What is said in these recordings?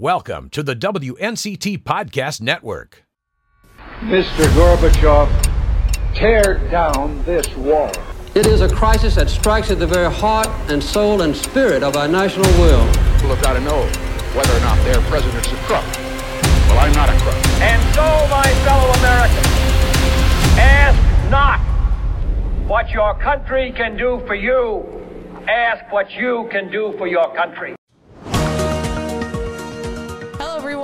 Welcome to the WNCT Podcast Network. Mr. Gorbachev, tear down this wall. It is a crisis that strikes at the very heart and soul and spirit of our national will. People have got to know whether or not their president's a crook. Well, I'm not a crook. And so, my fellow Americans, ask not what your country can do for you. Ask what you can do for your country.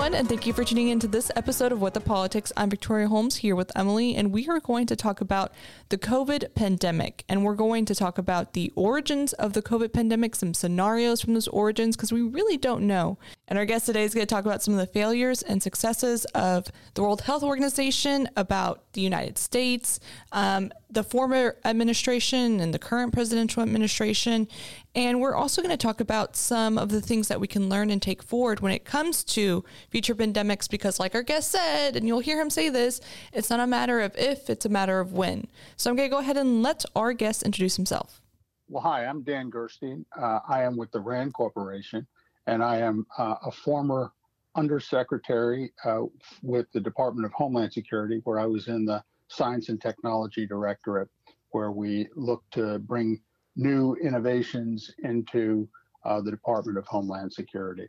Everyone, and thank you for tuning in to this episode of What the Politics. I'm Victoria Holmes here with Emily, and we are going to talk about the COVID pandemic. And we're going to talk about the origins of the COVID pandemic, some scenarios from those origins, because we really don't know. And our guest today is going to talk about some of the failures and successes of the World Health Organization, about the United States, um, the former administration and the current presidential administration. And we're also going to talk about some of the things that we can learn and take forward when it comes to future pandemics, because, like our guest said, and you'll hear him say this, it's not a matter of if, it's a matter of when. So I'm going to go ahead and let our guest introduce himself. Well, hi, I'm Dan Gerstein. Uh, I am with the RAND Corporation, and I am uh, a former undersecretary uh, with the Department of Homeland Security, where I was in the Science and Technology Directorate, where we look to bring new innovations into uh, the Department of Homeland Security.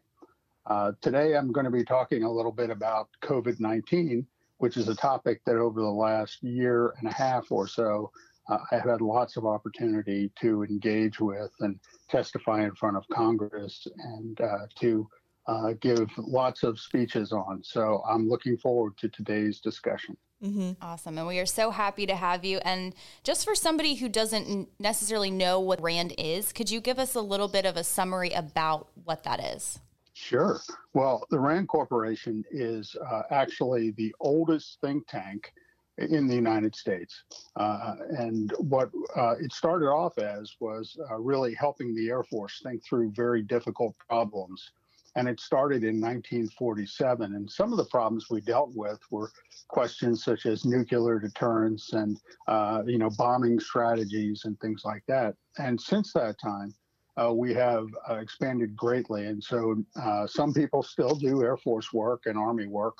Uh, today, I'm going to be talking a little bit about COVID 19, which is a topic that over the last year and a half or so, uh, I've had lots of opportunity to engage with and testify in front of Congress and uh, to uh, give lots of speeches on. So I'm looking forward to today's discussion. Mm-hmm. Awesome. And we are so happy to have you. And just for somebody who doesn't necessarily know what RAND is, could you give us a little bit of a summary about what that is? Sure. Well, the RAND Corporation is uh, actually the oldest think tank in the United States. Uh, and what uh, it started off as was uh, really helping the Air Force think through very difficult problems. And it started in 1947. And some of the problems we dealt with were questions such as nuclear deterrence and, uh, you know, bombing strategies and things like that. And since that time, uh, we have uh, expanded greatly. And so uh, some people still do Air Force work and Army work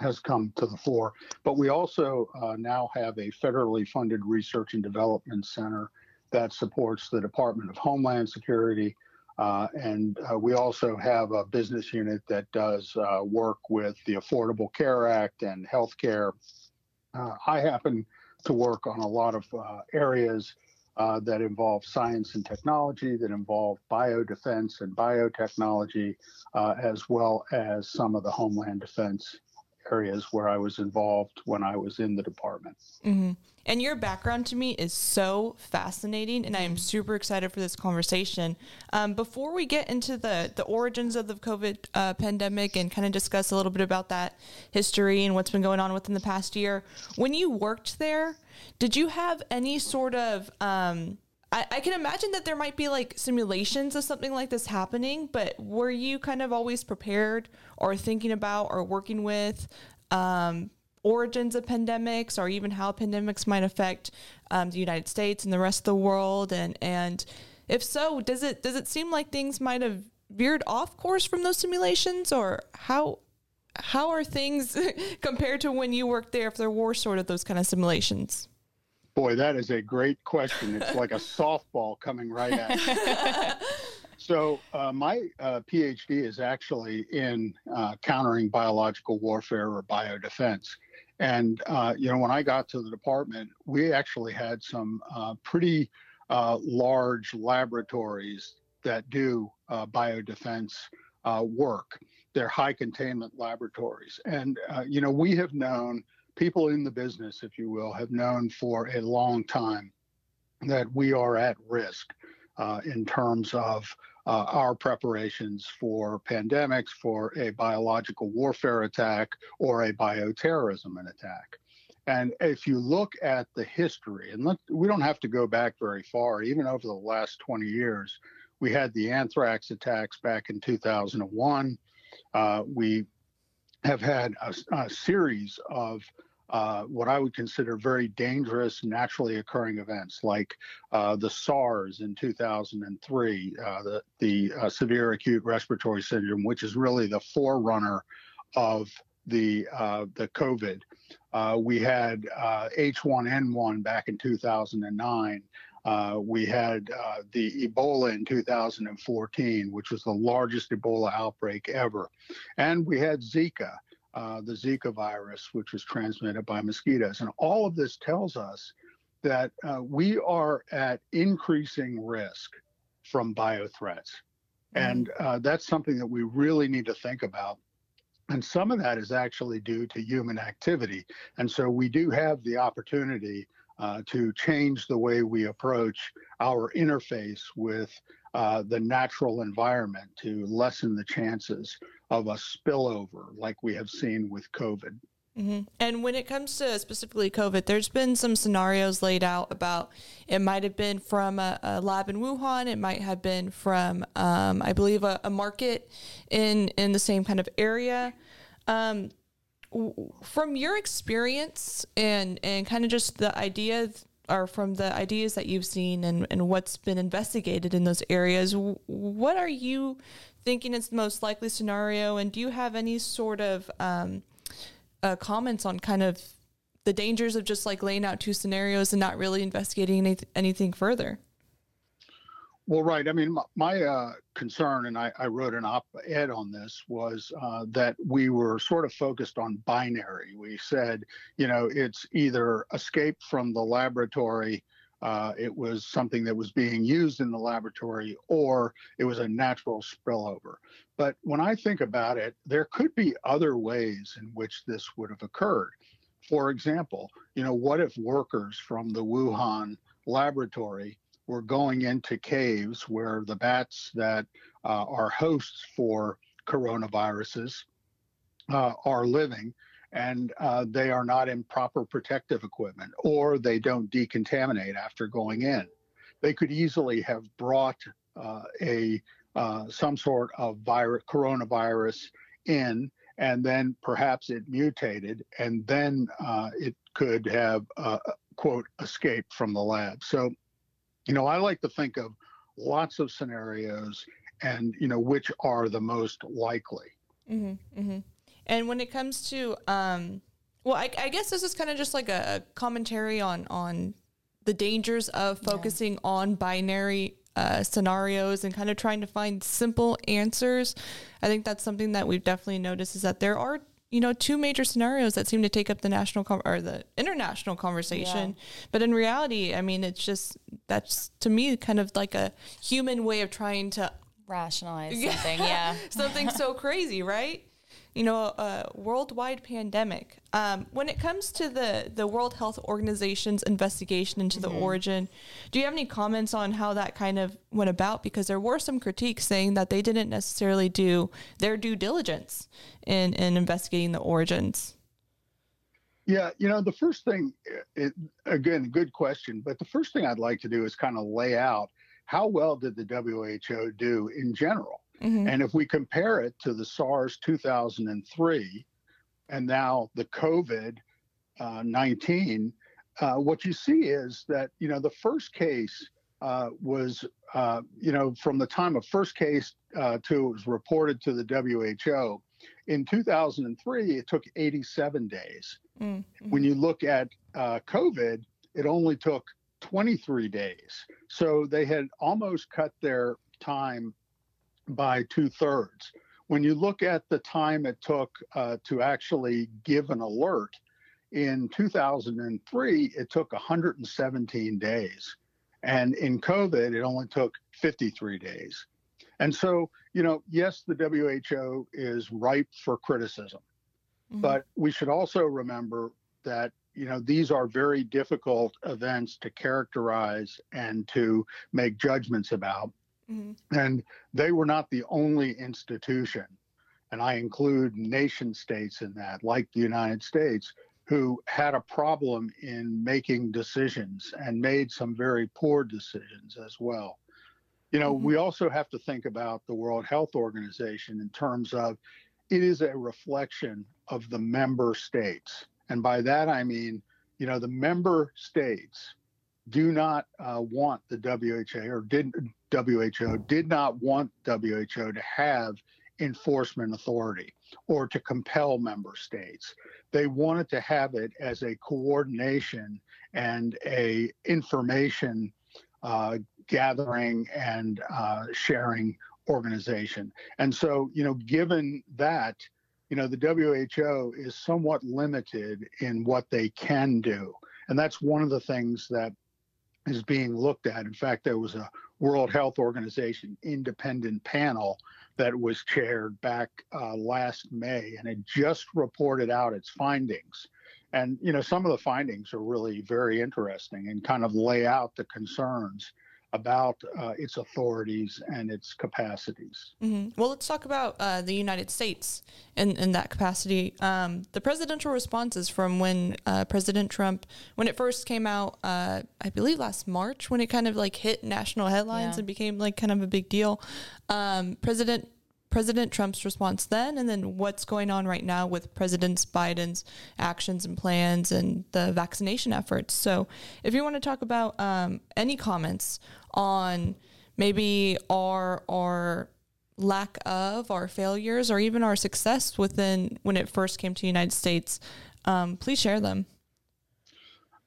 has come to the fore. But we also uh, now have a federally funded research and development center that supports the Department of Homeland Security. Uh, and uh, we also have a business unit that does work with the Affordable Care Act and healthcare. I happen to work on a lot of areas uh, that involve science and technology, that involve biodefense and biotechnology, uh, as well as some of the homeland defense areas where I was involved when I was in the department. Mm-hmm. And your background to me is so fascinating, and I am super excited for this conversation. Um, before we get into the the origins of the COVID uh, pandemic and kind of discuss a little bit about that history and what's been going on within the past year, when you worked there, did you have any sort of um, I, I, can imagine that there might be like simulations of something like this happening, but were you kind of always prepared or thinking about or working with um, origins of pandemics or even how pandemics might affect um, the United States and the rest of the world? And and if so, does it does it seem like things might have veered off course from those simulations, or how how are things compared to when you worked there? If there were sort of those kind of simulations. Boy, that is a great question. It's like a softball coming right at you. so, uh, my uh, PhD is actually in uh, countering biological warfare or biodefense. And, uh, you know, when I got to the department, we actually had some uh, pretty uh, large laboratories that do biodefense work. They're high containment laboratories. And, you know, we have known people in the business, if you will, have known for a long time that we are at risk uh, in terms of uh, our preparations for pandemics, for a biological warfare attack, or a bioterrorism attack. And if you look at the history, and we don't have to go back very far, even over the last 20 years, we had the anthrax attacks back in 2001. Uh, we have had a, a series of uh, what I would consider very dangerous naturally occurring events like uh, the SARS in 2003, uh, the, the uh, severe acute respiratory syndrome, which is really the forerunner of the uh, the COVID. Uh, we had H1N1 back in 2009. we had the Ebola in 2014, which was the largest Ebola outbreak ever, and we had Zika uh, the Zika virus, which was transmitted by mosquitoes. And all of this tells us that uh, we are at increasing risk from biothreats. Mm-hmm. And uh, that's something that we really need to think about. And some of that is actually due to human activity. And so we do have the opportunity uh, to change the way we approach our interface with uh, the natural environment to lessen the chances of a spillover like we have seen with COVID. Mm-hmm. And when it comes to specifically COVID, there's been some scenarios laid out about it might have been from a, a lab in Wuhan, it might have been from, um, I believe, a, a, market in in the same kind of area. Um, from your experience and and kind of just the idea or from the ideas that you've seen and, and what's been investigated in those areas, what are you thinking is the most likely scenario? And do you have any sort of um, uh, comments on kind of the dangers of just like laying out two scenarios and not really investigating any, anything further? Well, right. I mean, my, my uh, concern, and I, I, wrote an op ed on this, was uh, that we were sort of focused on binary. We said, you know, it's either escape from the laboratory, uh, it was something that was being used in the laboratory, or it was a natural spillover. But when I think about it, there could be other ways in which this would have occurred. For example, you know, what if workers from the Wuhan laboratory we're going into caves where the bats that uh, are hosts for coronaviruses uh, are living and uh, they are not in proper protective equipment or they don't decontaminate after going in. They could easily have brought uh, a uh, some sort of virus, coronavirus in, and then perhaps it mutated, and then uh, it could have quote escaped from the lab. So you know, I like to think of lots of scenarios and, you know, which are the most likely. Mm-hmm, mm-hmm. And when it comes to, um, well, I, I guess this is kind of just like a, commentary on on the dangers of focusing yeah. on binary uh, scenarios and kind of trying to find simple answers. I think that's something that we've definitely noticed is that there are you know two major scenarios that seem to take up the national com- or the international conversation. Yeah. but in reality i mean it's just that's to me kind of like a human way of trying to rationalize something yeah. Something so crazy right you know, a worldwide pandemic. Um, when it comes to the, the World Health Organization's investigation into mm-hmm. the origin, do you have any comments on how that kind of went about? Because there were some critiques saying that they didn't necessarily do their due diligence in, in investigating the origins. Yeah, you know, the first thing, it, again, good question, but the first thing I'd like to do is kind of lay out how well did the WHO do in general? Mm-hmm. And if we compare it to the SARS 2003 and now the COVID uh, 19, uh, what you see is that, you know, the first case uh, was, uh, you know, from the time of first case uh, to it was reported to the WHO. In 2003, it took 87 days. Mm-hmm. When you look at uh, COVID, it only took 23 days. So they had almost cut their time by two thirds. When you look at the time it took uh, to actually give an alert, in 2003, it took 117 days. And in COVID, it only took 53 days. And so, you know, yes, the WHO is ripe for criticism, mm-hmm. but we should also remember that, you know, these are very difficult events to characterize and to make judgments about. Mm-hmm. And they were not the only institution, and I include nation states in that, like the United States, who had a problem in making decisions and made some very poor decisions as well. You know, mm-hmm. we also have to think about the World Health Organization in terms of it is a reflection of the member states. And by that, I mean, you know, the member states do not uh, want the WHO or did WHO did not want WHO to have enforcement authority or to compel member states. They wanted to have it as a coordination and a information uh, gathering and uh, sharing organization. And so, you know, given that, you know, the WHO is somewhat limited in what they can do. And that's one of the things that is being looked at. In fact, there was a World Health Organization independent panel that was chaired back uh, last May, and it just reported out its findings. And you know, some of the findings are really very interesting and kind of lay out the concerns about uh, its authorities and its capacities. Mm-hmm. Well, let's talk about uh, the United States in, in that capacity. Um, the presidential responses from when uh, President Trump, when it first came out, uh, I believe last March, when it kind of like hit national headlines yeah. and became like kind of a big deal. Um, President President Trump's response then, and then what's going on right now with President Biden's actions and plans and the vaccination efforts. So, if you want to talk about um, any comments on maybe our our lack of our failures or even our success within when it first came to the United States, um, please share them.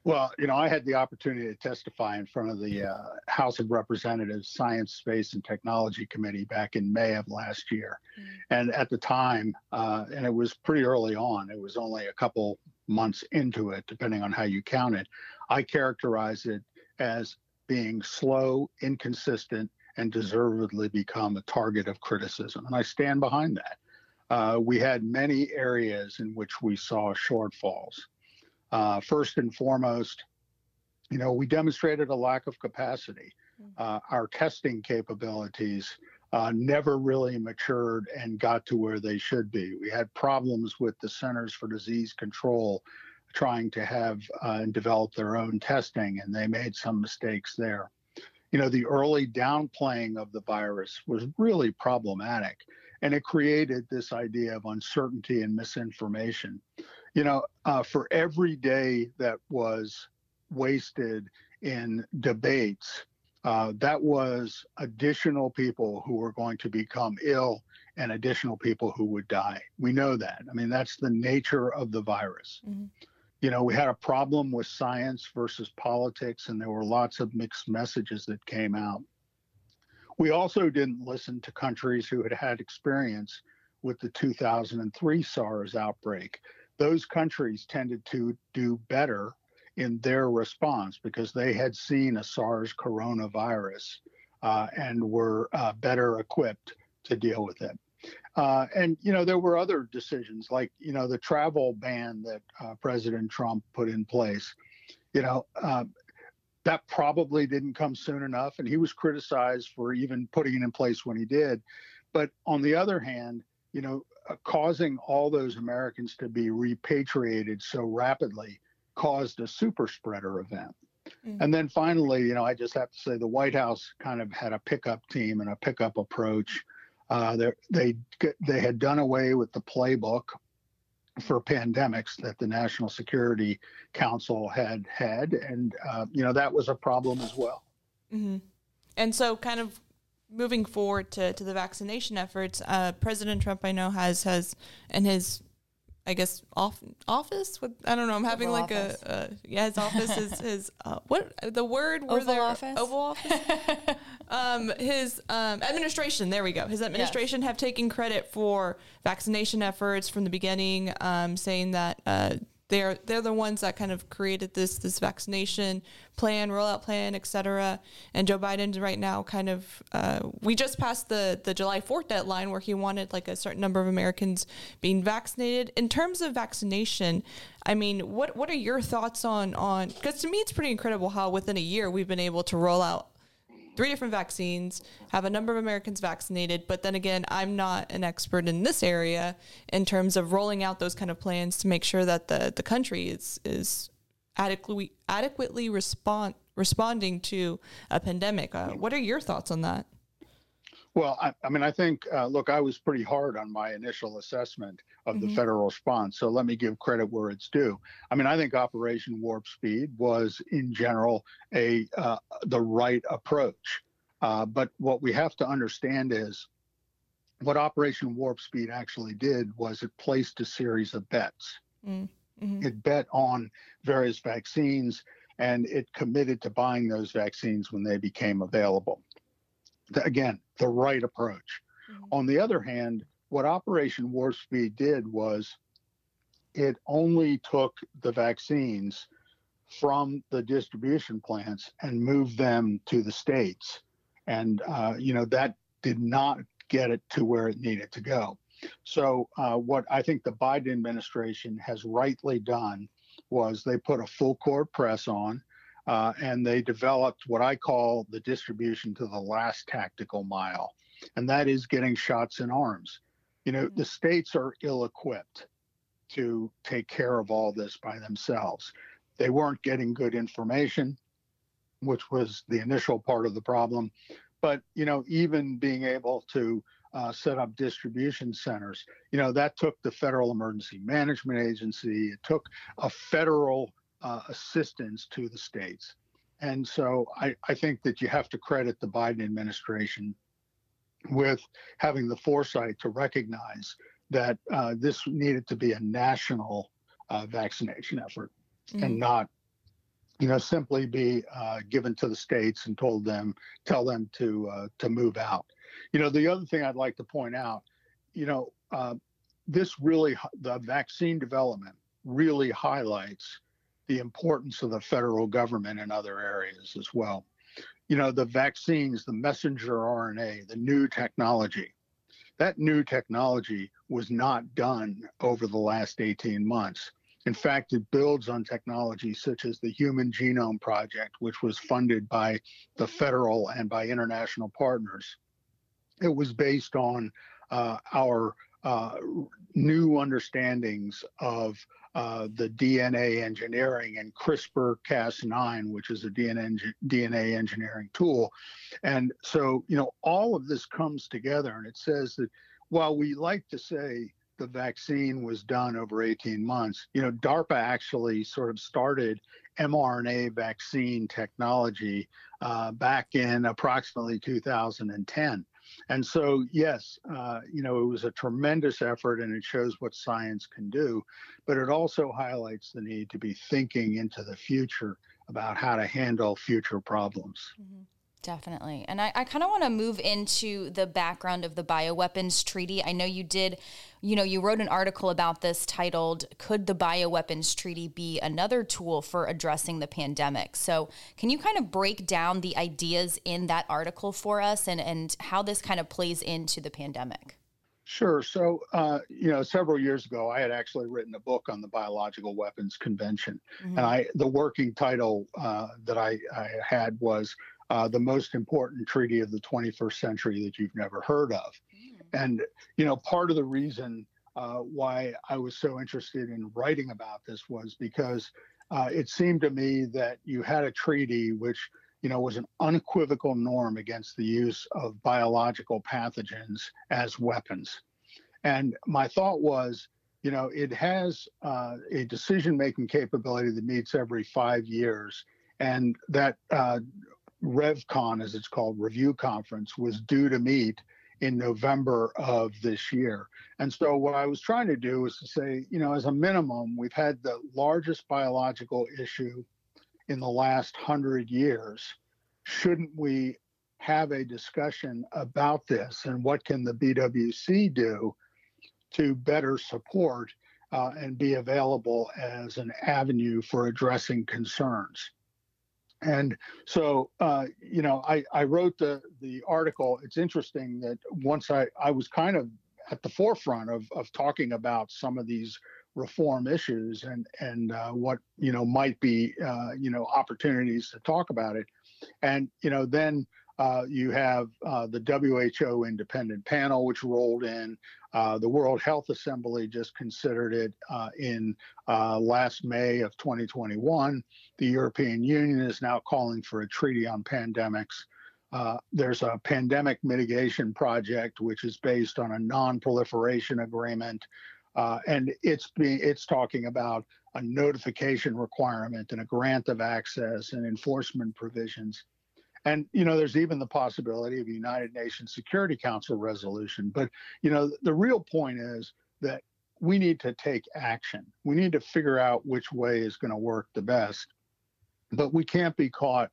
Well, you know, I had the opportunity to testify in front of the uh, House of Representatives Science, Space, and Technology Committee back in May of last year. Mm-hmm. And at the time, uh, and it was pretty early on, it was only a couple months into it, depending on how you count it, I characterized it as being slow, inconsistent, and deservedly become a target of criticism. And I stand behind that. Uh, we had many areas in which we saw shortfalls. Uh, first and foremost, you know, we demonstrated a lack of capacity. Mm. Uh, our testing capabilities uh, never really matured and got to where they should be. We had problems with the Centers for Disease Control trying to have uh, and develop their own testing, and they made some mistakes there. You know, the early downplaying of the virus was really problematic, and it created this idea of uncertainty and misinformation you know, uh, for every day that was wasted in debates, uh, that was additional people who were going to become ill and additional people who would die. We know that. I mean, that's the nature of the virus. Mm-hmm. You know, we had a problem with science versus politics, and there were lots of mixed messages that came out. We also didn't listen to countries who had had experience with the 2003 SARS outbreak those countries tended to do better in their response because they had seen a SARS coronavirus uh, and were uh, better equipped to deal with it. Uh, and, you know, there were other decisions like, you know, the travel ban that uh, President Trump put in place. You know, um, that probably didn't come soon enough. And he was criticized for even putting it in place when he did. But on the other hand, you know, causing all those Americans to be repatriated so rapidly caused a super spreader event. Mm-hmm. And then finally, you know, I just have to say the White House kind of had a pickup team and a pickup approach. Uh, they they had done away with the playbook for pandemics that the National Security Council had had, and uh, you know that was a problem as well. Mm-hmm. And so, kind of moving forward to, to the vaccination efforts, uh, President Trump, I know, has has in his, I guess, off, office. With, I don't know. I'm having Oval like a, a, yeah, his office is his uh, what the word Oval there, office. Oval office. um, his um, administration. There we go. His administration yes. have taken credit for vaccination efforts from the beginning, um, saying that. They're they're the ones that kind of created this this vaccination plan, rollout plan, et cetera. And Joe Biden right now kind of uh, we just passed the the July fourth deadline where he wanted like a certain number of Americans being vaccinated. In terms of vaccination, I mean, what what are your thoughts on on? Because to me, it's pretty incredible how within a year we've been able to roll out three different vaccines, have a number of Americans vaccinated. But then again, I'm not an expert in this area in terms of rolling out those kind of plans to make sure that the, the country is is adequately adequately respond responding to a pandemic. Uh, what are your thoughts on that? Well, I, I mean, I think, uh, look, I was pretty hard on my initial assessment of mm-hmm. the federal response. So let me give credit where it's due. I mean, I think Operation Warp Speed was, in general, a uh, the right approach. Uh, but what we have to understand is what Operation Warp Speed actually did was it placed a series of bets. Mm-hmm. It bet on various vaccines and it committed to buying those vaccines when they became available. Again, the right approach. Mm-hmm. On the other hand, what Operation Warp Speed did was it only took the vaccines from the distribution plants and moved them to the states. And, uh, you know, that did not get it to where it needed to go. So, uh, what I think the Biden administration has rightly done was they put a full court press on uh, and they developed what I call the distribution to the last tactical mile, and that is getting shots in arms. You know, the states are ill equipped to take care of all this by themselves. They weren't getting good information, which was the initial part of the problem. But, you know, even being able to uh, set up distribution centers. You know, that took the Federal Emergency Management Agency, it took a federal uh, assistance to the states. And so I, I think that you have to credit the Biden administration with having the foresight to recognize that uh, this needed to be a national uh, vaccination effort mm-hmm. and not you know, simply be uh, given to the states and told them, tell them to uh, to move out. You know, the other thing I'd like to point out, you know, uh, this really the vaccine development really highlights the importance of the federal government in other areas as well. You know, the vaccines, the messenger RNA, the new technology. That new technology was not done over the last 18 months in fact, it builds on technology such as the Human Genome Project, which was funded by the federal and by international partners. It was based on uh, our uh, new understandings of uh, the DNA engineering and CRISPR Cas9, which is a DNA, DNA engineering tool. And so, you know, all of this comes together and it says that while we like to say the vaccine was done over 18 months. You know, DARPA actually sort of started mRNA vaccine technology uh, back in approximately 2010. And so, yes, uh, you know, it was a tremendous effort and it shows what science can do, but it also highlights the need to be thinking into the future about how to handle future problems. Mm-hmm. Definitely. And I, I kind of want to move into the background of the bioweapons treaty. I know you did, you know, you wrote an article about this titled, Could the Bioweapons Treaty Be Another Tool for Addressing the Pandemic? So, can you kind of break down the ideas in that article for us and, and how this kind of plays into the pandemic? Sure. So, uh, you know, several years ago, I had actually written a book on the Biological Weapons Convention, mm-hmm. and I the working title uh, that I, I had was uh, the most important treaty of the 21st century that you've never heard of. Mm. And, you know, part of the reason uh, why I was so interested in writing about this was because uh, it seemed to me that you had a treaty which, you know, was an unequivocal norm against the use of biological pathogens as weapons. And my thought was, you know, it has uh, a decision making capability that meets every five years. And that uh, RevCon, as it's called, review conference, was due to meet in November of this year. And so, what I was trying to do was to say, you know, as a minimum, we've had the largest biological issue in the last hundred years. Shouldn't we have a discussion about this and what can the BWC do to better support uh, and be available as an avenue for addressing concerns? And so, uh, you know, I, I wrote the, the article. It's interesting that once I, I was kind of at the forefront of, of talking about some of these reform issues and, and uh, what, you know, might be, uh, you know, opportunities to talk about it. And, you know, then uh, you have uh, the WHO independent panel, which rolled in. Uh, the World Health Assembly just considered it uh, in uh, last May of 2021. The European Union is now calling for a treaty on pandemics. Uh, there's a pandemic mitigation project, which is based on a non-proliferation agreement, uh, and it's being it's talking about a notification requirement and a grant of access and enforcement provisions. And you know, there's even the possibility of a United Nations Security Council resolution. But you know, the real point is that we need to take action. We need to figure out which way is going to work the best. But we can't be caught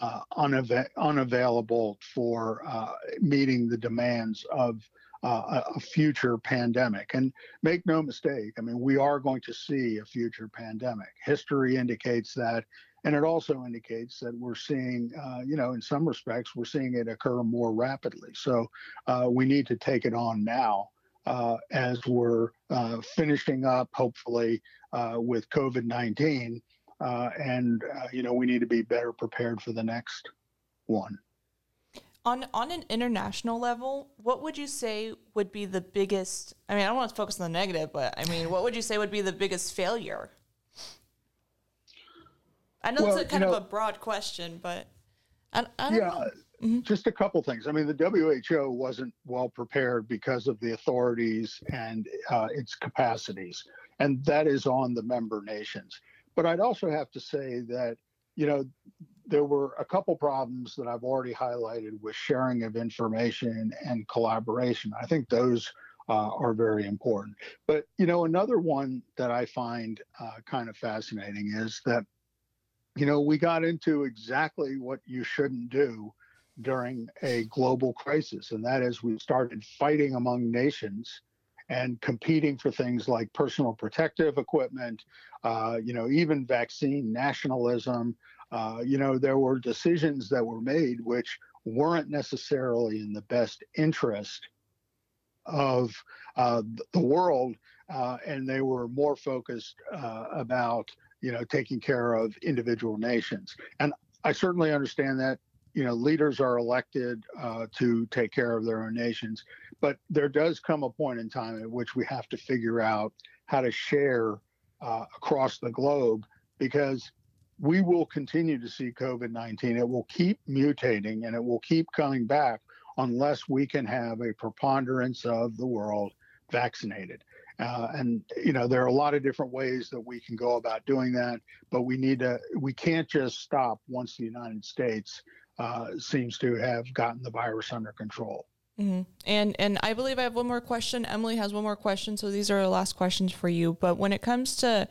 uh, unava- unavailable for uh, meeting the demands of uh, a future pandemic. And make no mistake, I mean, we are going to see a future pandemic. History indicates that. And it also indicates that we're seeing, uh, you know, in some respects, we're seeing it occur more rapidly. So uh, we need to take it on now uh, as we're uh, finishing up, hopefully, uh, with COVID 19. Uh, and, you know, we need to be better prepared for the next one. On, on an international level, what would you say would be the biggest? I mean, I don't want to focus on the negative, but I mean, what would you say would be the biggest failure? I know well, it's a kind you know, of a broad question, but I, I yeah, mm-hmm. just a couple things. I mean, the WHO wasn't well prepared because of the authorities and uh, its capacities, and that is on the member nations. But I'd also have to say that you know there were a couple problems that I've already highlighted with sharing of information and collaboration. I think those uh, are very important. But you know, another one that I find uh, kind of fascinating is that you know we got into exactly what you shouldn't do during a global crisis, and that is we started fighting among nations and competing for things like personal protective equipment, uh, you know, even vaccine nationalism. Uh, you know, there were decisions that were made which weren't necessarily in the best interest of uh, the world, uh, and they were more focused uh, about, you know, taking care of individual nations. And I certainly understand that. You know, leaders are elected uh, to take care of their own nations, but there does come a point in time at which we have to figure out how to share across the globe because we will continue to see COVID 19. It will keep mutating and it will keep coming back unless we can have a preponderance of the world vaccinated. Uh, and you know there are a lot of different ways that we can go about doing that, but we need to we can't just stop once the United States uh, seems to have gotten the virus under control. Mm-hmm. And and I believe I have one more question. Emily has one more question, so these are the last questions for you. But when it comes to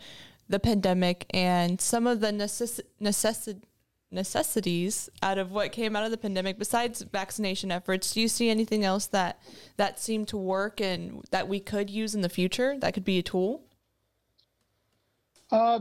the pandemic and some of the necess- necessi- necessities out of what came out of the pandemic besides vaccination efforts. Do you see anything else that that seemed to work and that we could use in the future that could be a tool? Uh,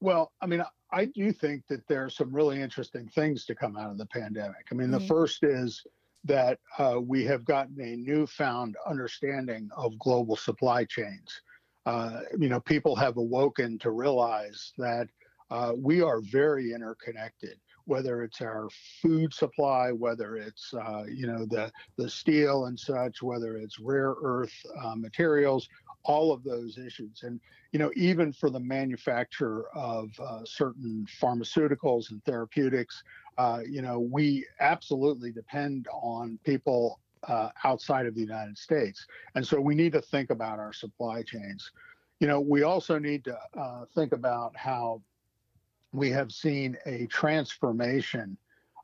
well i mean i do think that there are some really interesting things to come out of the pandemic. I mean mm-hmm. the first is that uh, we have gotten a newfound understanding of global supply chains uh, you know, people have awoken to realize that uh, we are very interconnected. Whether it's our food supply, whether it's uh, you know the the steel and such, whether it's rare earth uh, materials, all of those issues, and you know even for the manufacture of uh, certain pharmaceuticals and therapeutics, uh, you know we absolutely depend on people uh, outside of the United States. And so we need to think about our supply chains. You know, we also need to uh, think about how we have seen a transformation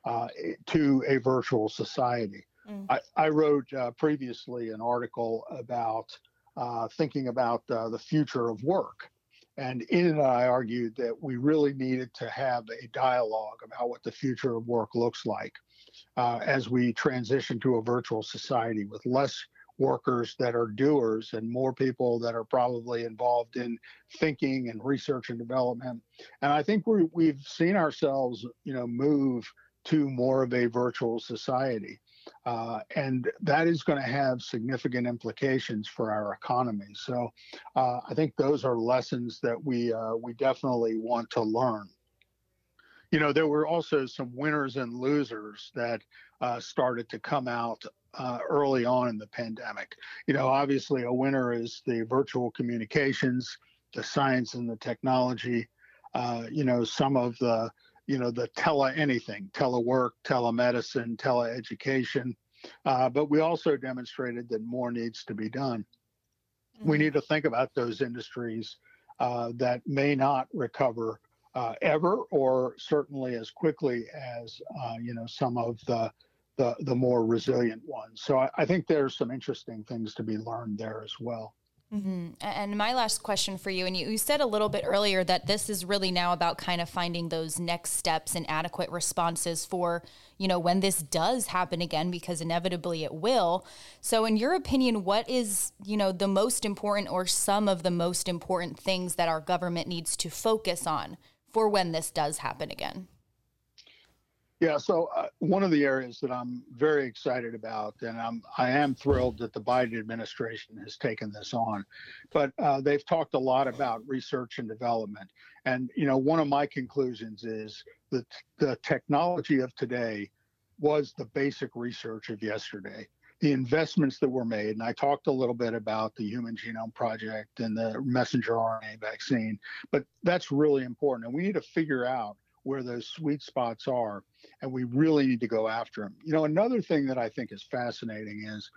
uh, to a virtual society. Mm. I, I, wrote uh, previously an article about uh, thinking about uh, the future of work. And in it, I argued that we really needed to have a dialogue about what the future of work looks like uh, as we transition to a virtual society with less workers that are doers and more people that are probably involved in thinking and research and development. And I think we we've seen ourselves, you know, move to more of a virtual society. Uh, and that is going to have significant implications for our economy. So uh, I think those are lessons that we uh, we definitely want to learn you know, there were also some winners and losers that uh, started to come out uh, early on in the pandemic. You know, obviously, a winner is the virtual communications, the science and the technology. Uh, you know, some of the you know, the tele anything, telework, telemedicine, teleeducation. Uh, but we also demonstrated that more needs to be done. Mm-hmm. We need to think about those industries uh, that may not recover uh, ever, or certainly as quickly as uh, you know some of the, the the more resilient ones. So I, I think there's some interesting things to be learned there as well. Mm-hmm. And my last question for you, and you, you, said a little bit earlier that this is really now about kind of finding those next steps and adequate responses for, you know, when this does happen again, because inevitably it will. So, in your opinion, what is, you know, the most important or some of the most important things that our government needs to focus on for when this does happen again? Yeah, so uh, one of the areas that I'm very excited about, and I'm I am thrilled that the Biden administration has taken this on, but uh, they've talked a lot about research and development, and you know one of my conclusions is that the technology of today was the basic research of yesterday. The investments that were made, and I talked a little bit about the Human Genome Project and the messenger RNA vaccine, but that's really important, and we need to figure out where those sweet spots are, and we really need to go after them. You know, another thing that I think is fascinating is,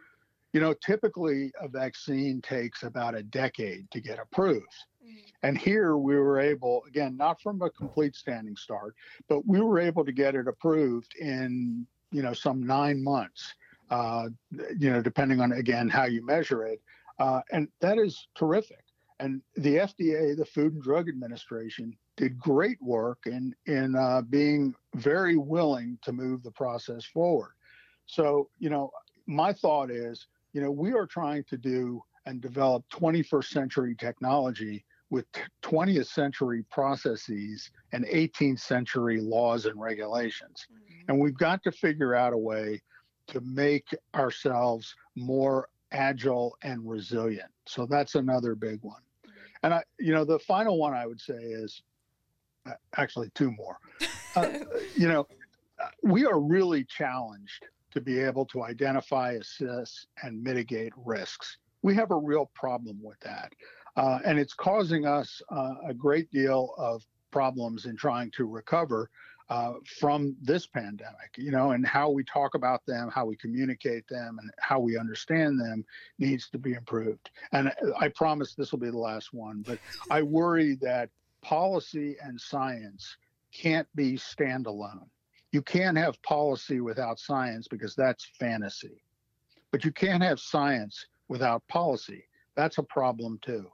you know, typically a vaccine takes about a decade to get approved. Mm-hmm. And here we were able, again, not from a complete standing start, but we were able to get it approved in, you know, some nine months, uh, you know, depending on, again, how you measure it. Uh, and that is terrific. And the FDA, the Food and Drug Administration, did great work in in uh, being very willing to move the process forward. So, you know, my thought is, you know, we are trying to do and develop 21st century technology with 20th century processes and 18th century laws and regulations. Mm-hmm. And we've got to figure out a way to make ourselves more agile and resilient. So that's another big one. And I, you know, the final one I would say is actually two more. Uh, you know, we are really challenged to be able to identify, assess, and mitigate risks. We have a real problem with that. Uh, and it's causing us uh, a great deal of problems in trying to recover uh, from this pandemic, you know, and how we talk about them, how we communicate them, and how we understand them needs to be improved. And I promise this will be the last one, but I worry that policy and science can't be standalone. You can't have policy without science because that's fantasy. But you can't have science without policy. That's a problem too.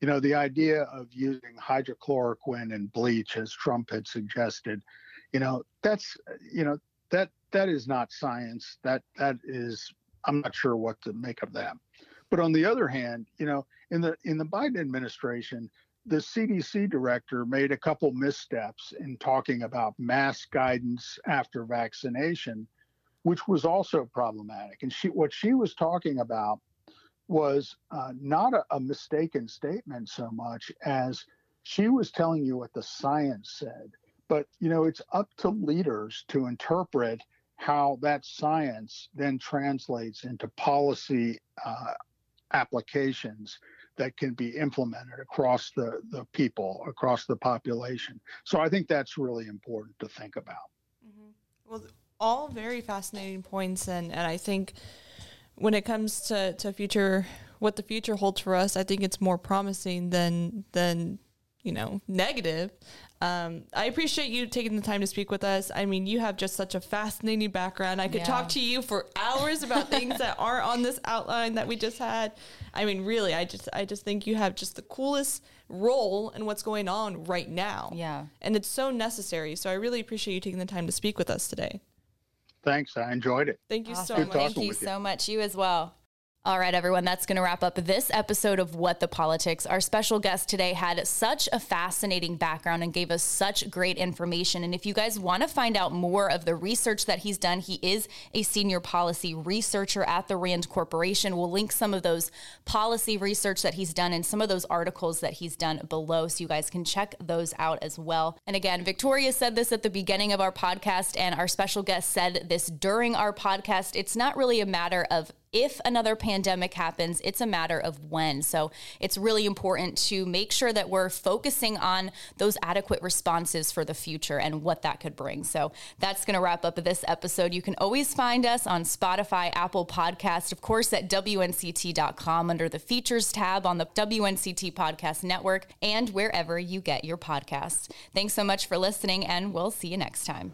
You know, the idea of using hydrochloroquine and bleach, as Trump had suggested, you know, that's, you know, that that is not science. That that is, I'm not sure what to make of that. But on the other hand, you know, in the in the Biden administration, the CDC director made a couple missteps in talking about mask guidance after vaccination, which was also problematic. And she, what she was talking about was uh, not a, a mistaken statement so much as she was telling you what the science said. But you know, it's up to leaders to interpret how that science then translates into policy uh, applications that can be implemented across the, the people, across the population. So I think that's really important to think about. Mm-hmm. Well, all very fascinating points, and, and I think when it comes to, to future what the future holds for us, I think it's more promising than than you know negative. Um, I appreciate you taking the time to speak with us. I mean, you have just such a fascinating background. I could yeah. talk to you for hours about things that aren't on this outline that we just had. I mean, really, I just I just think you have just the coolest role in what's going on right now. Yeah. And it's so necessary. So I really appreciate you taking the time to speak with us today. Thanks. I enjoyed it. Thank you awesome. so much. Thank you so much. You as well. All right, everyone, that's going to wrap up this episode of What the Politics. Our special guest today had such a fascinating background and gave us such great information. And if you guys want to find out more of the research that he's done, he is a senior policy researcher at the RAND Corporation. We'll link some of those policy research that he's done and some of those articles that he's done below so you guys can check those out as well. And again, Victoria said this at the beginning of our podcast, and our special guest said this during our podcast. It's not really a matter of if another pandemic happens, it's a matter of when. So it's really important to make sure that we're focusing on those adequate responses for the future and what that could bring. So that's going to wrap up this episode. You can always find us on Spotify, Apple Podcast, of course, at WNCT.com under the features tab on the WNCT Podcast Network and wherever you get your podcasts. Thanks so much for listening, and we'll see you next time.